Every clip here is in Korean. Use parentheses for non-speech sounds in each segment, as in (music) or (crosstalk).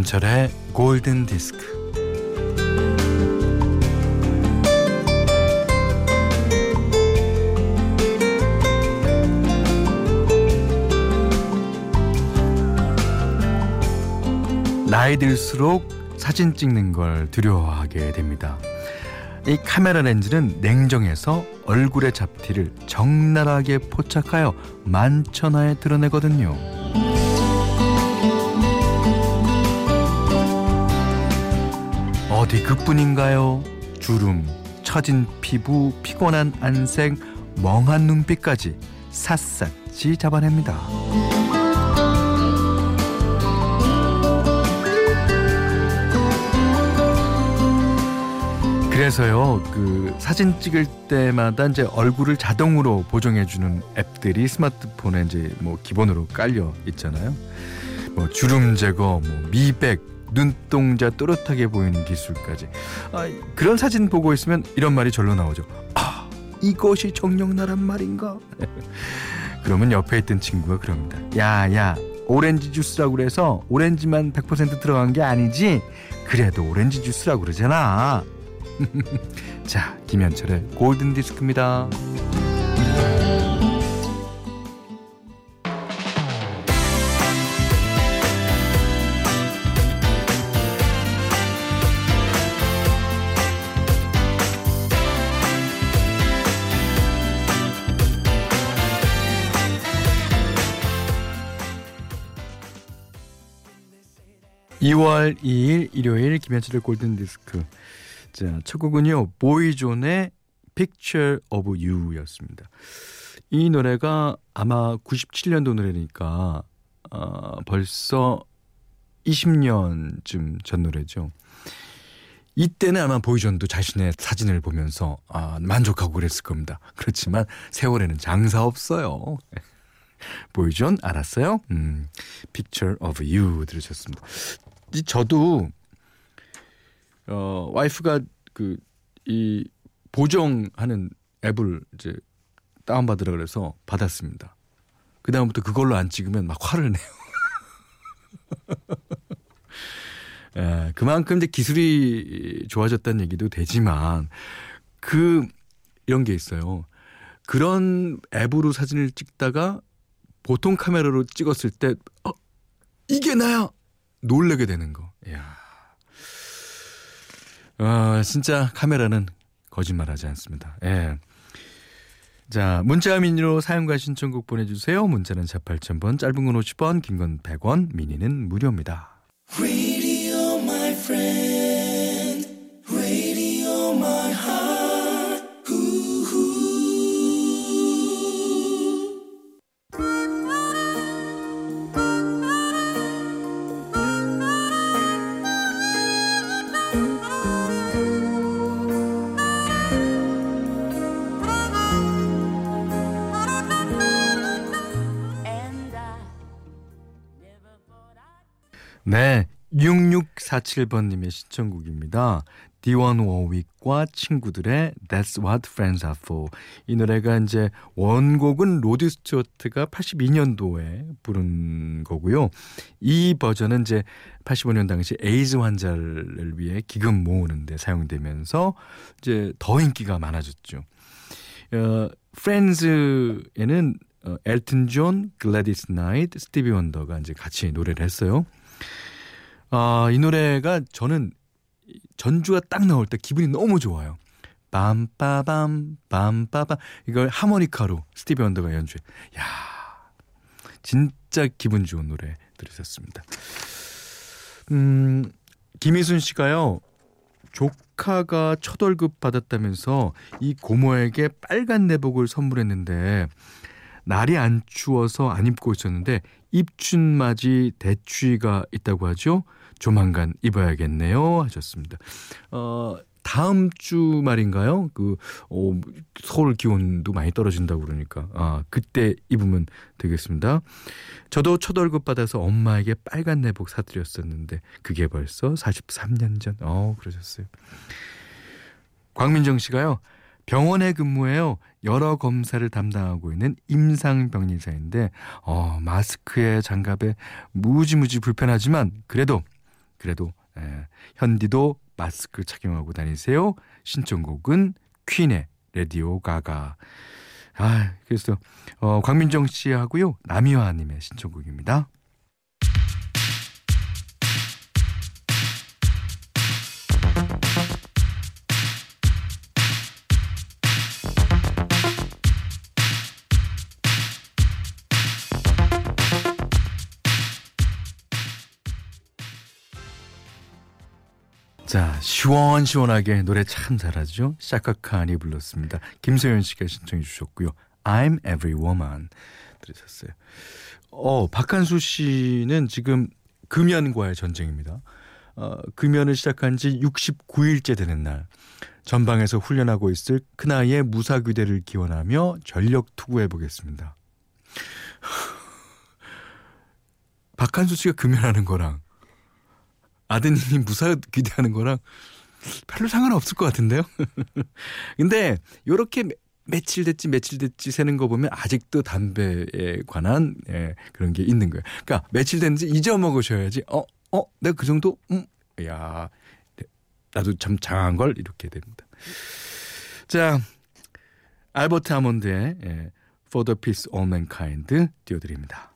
김현철의 골든 디스크. 나이 들수록 사진 찍는 걸 두려워하게 됩니다. 이 카메라 렌즈는 냉정해서 얼굴의 잡티를 적나라하게 포착하여 만천하에 드러내거든요. 어디 그뿐인가요? 주름, 처진 피부, 피곤한 안색, 멍한 눈빛까지 샅샅이 잡아냅니다. 그래서요, 그 사진 찍을 때마다 이제 얼굴을 자동으로 보정해주는 앱들이 스마트폰에 이제 뭐 기본으로 깔려 있잖아요. 뭐 주름 제거, 뭐 미백, 눈동자 또렷하게 보이는 기술까지. 아, 그런 사진 보고 있으면 이런 말이 절로 나오죠. 아, 이것이 정령나란 말인가? (laughs) 그러면 옆에 있던 친구가 그럽니다. 야, 야, 오렌지 주스라고 그래서 오렌지만 100% 들어간 게 아니지? 그래도 오렌지 주스라고 그러잖아. (laughs) 자, 김현철의 골든 디스크입니다. 2월 2일 일요일 김현철의 골든 디스크. 자, 첫 곡은요. 보이존의 Picture of You였습니다. 이 노래가 아마 97년도 노래니까 어, 벌써 20년쯤 전 노래죠. 이때는 아마 보이존도 자신의 사진을 보면서 아, 만족하고 그랬을 겁니다. 그렇지만 세월에는 장사 없어요. (laughs) 보이존 알았어요? 음, Picture of You 들으셨습니다. 저도 어 와이프가 그 이 보정하는 앱을 이제 다운 받으라 그래서 받았습니다. 그 다음부터 그걸로 안 찍으면 막 화를 내요. (laughs) 예, 그만큼 이제 기술이 좋아졌다는 얘기도 되지만 그 이런 게 있어요. 그런 앱으로 사진을 찍다가 보통 카메라로 찍었을 때 어, 이게 나야 놀래게 되는 거. 야. 어, 진짜 카메라는 거짓말하지 않습니다. 예. 자, 문자 미니로 사용과 신청곡 보내주세요. 문자는 4 8,000번, 짧은 건 50원, 긴 건 100원, 미니는 무료입니다. 네. 6647번님의 신청곡입니다. 디온 워윅과 친구들의 That's What Friends Are For. 이 노래가 이제 원곡은 로드 스튜어트가 82년도에 부른 거고요. 이 버전은 이제 85년 당시 에이즈 환자를 위해 기금 모으는데 사용되면서 이제 더 인기가 많아졌죠. 어, friends에는 어, 엘튼 존, 글래디스 나이트, 스티비 원더가 이제 같이 노래를 했어요. 아, 이 노래가 저는 전주가 딱 나올 때 기분이 너무 좋아요. 빰빠밤 빰빠밤 이걸 하모니카로 스티비 원더가 연주해. 야, 진짜 기분 좋은 노래 들으셨습니다. 음, 김희순 씨가요. 조카가 첫 월급 받았다면서 이 고모에게 빨간 내복을 선물했는데 날이 안 추워서 안 입고 있었는데 입춘맞이 대추위가 있다고 하죠. 조만간 입어야겠네요 하셨습니다. 어, 다음 주 말인가요? 그 어, 서울 기온도 많이 떨어진다고 그러니까 아 그때 입으면 되겠습니다. 저도 첫 월급 받아서 엄마에게 빨간 내복 사드렸었는데 그게 벌써 43년 전. 어 그러셨어요. 광민정 씨가요. 병원에 근무해요. 여러 검사를 담당하고 있는 임상병리사인데 어, 마스크에 장갑에 무지무지 불편하지만 그래도 그래도 예, 현디도 마스크 착용하고 다니세요. 신청곡은 퀸의 레디오 가가. 아, 그래서 어, 광민정 씨하고요. 남희화 님의 신청곡입니다. 자, 시원시원하게 노래 참 잘하죠? 샤카칸이 불렀습니다. 김소연 씨가 신청해 주셨고요. I'm Every Woman 들으셨어요. 어, 박한수 씨는 지금 금연과의 전쟁입니다. 어, 금연을 시작한 지 69일째 되는 날 전방에서 훈련하고 있을 큰아이의 무사귀대를 기원하며 전력 투구해 보겠습니다. (laughs) 박한수 씨가 금연하는 거랑 아드님이 무사 기대하는 거랑 별로 상관없을 것 같은데요. (laughs) 근데 요렇게 며칠 됐지 며칠 됐지 세는 거 보면 아직도 담배에 관한 예, 그런 게 있는 거예요. 그러니까 며칠 됐는지 잊어먹으셔야지. 어, 어, 내가 그 정도? 음, 야, 나도 참 장한 걸 이렇게 됩니다. 자, 알버트 아몬드의 예, For the Peace of Mankind 띄워드립니다.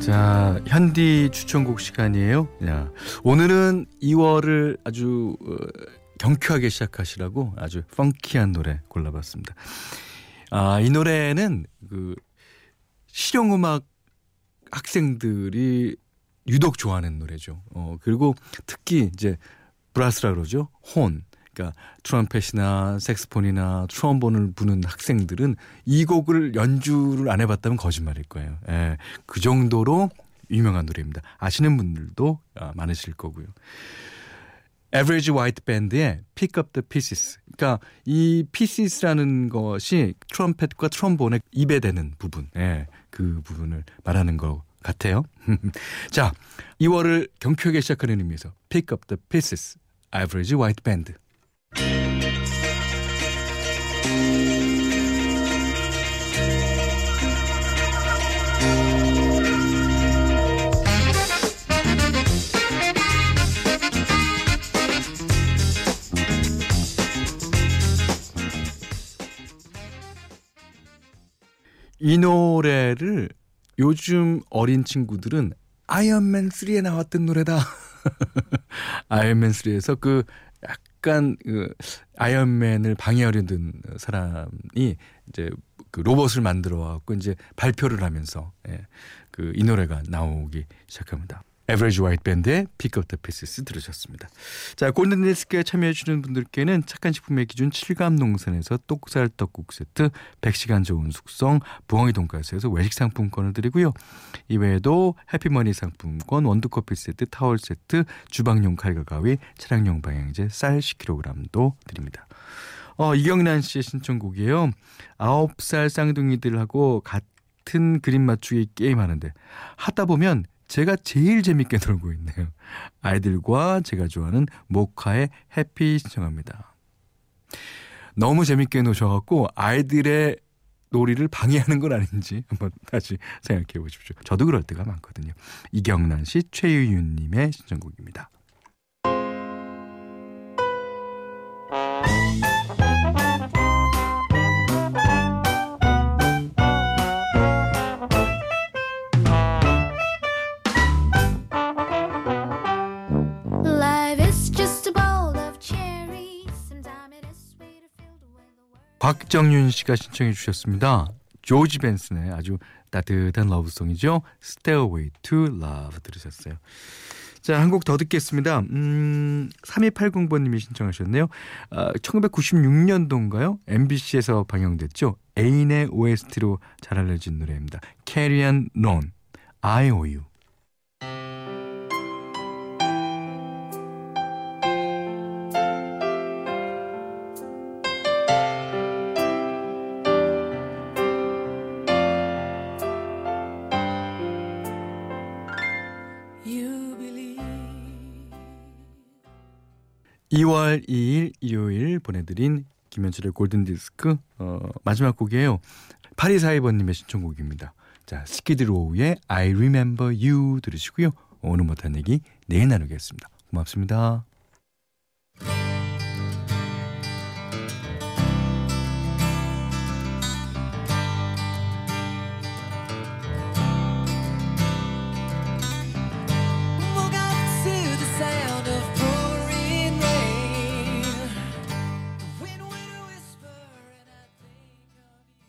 자, 현디 추천곡 시간이에요. 야, 오늘은 2월을 아주 어, 경쾌하게 시작하시라고 아주 펑키한 노래 골라봤습니다. 아, 이 노래는 그 실용음악 학생들이 유독 좋아하는 노래죠. 어, 그리고 특히 이제 브라스라 그러죠. 혼. 그러니까 트럼펫이나 색스폰이나 트럼본을 부는 학생들은 이 곡을 연주를 안 해봤다면 거짓말일 거예요. 예, 그 정도로 유명한 노래입니다. 아시는 분들도 아, 많으실 거고요. Average White Band의 Pick Up the Pieces. 그러니까 이 pieces라는 것이 트럼펫과 트럼본의 입에 대는 부분, 예, 그 부분을 말하는 것 같아요. 자, 2월을 경쾌하게 시작하는 의미에서 Pick Up the Pieces, Average White Band. 이 노래를 요즘 어린 친구들은 아이언맨 3에 나왔던 노래다. (laughs) 아이언맨 3에서 그 약간 그 아이언맨을 방해하려던 사람이 이제 그 로봇을 만들어 갖고 이제 발표를 하면서 예, 그 이 노래가 나오기 시작합니다. 에버리지 화이트 밴드의 Pick Up the Pieces 들으셨습니다. 자, 골든 디스크에 참여해 주시는 분들께는 착한 식품의 기준 칠갑농산에서 똑살 떡국 세트, 100시간 좋은 숙성, 부엉이 돈가스에서 외식 상품권을 드리고요. 이외에도 해피머니 상품권, 원두 커피 세트, 타월 세트, 주방용 칼과 가위, 차량용 방향제, 쌀 10kg도 드립니다. 어, 이경란 씨의 신청곡이에요. 9살 쌍둥이들하고 같은 그림 맞추기 게임 하는데 하다 보면 제가 제일 재밌게 (laughs) 놀고 있네요. 아이들과 제가 좋아하는 모카의 해피 신청합니다. 너무 재밌게 노셔갖고 아이들의 놀이를 방해하는 건 아닌지 한번 다시 생각해 보십시오. 저도 그럴 때가 많거든요. 이경란 씨, 최유윤 님의 신청곡입니다. 박정윤 씨가 신청해 주셨습니다. 조지 벤슨의 아주 따뜻한 러브송이죠. Stairway to Love 들으셨어요. 자, 한 곡 더 듣겠습니다. 음, 3280번님이 신청하셨네요. 아, 1996년도인가요? MBC에서 방영됐죠. 애인의 OST로 잘 알려진 노래입니다. Carry on I owe you. You 2월 2일 일요일 보내드린 김현철의 골든디스크 어, 마지막 곡이에요. 8242번님의 신청곡입니다. 자, 스키드 로우의 I Remember You 들으시고요. 오늘 못한 얘기 내일 나누겠습니다. 고맙습니다.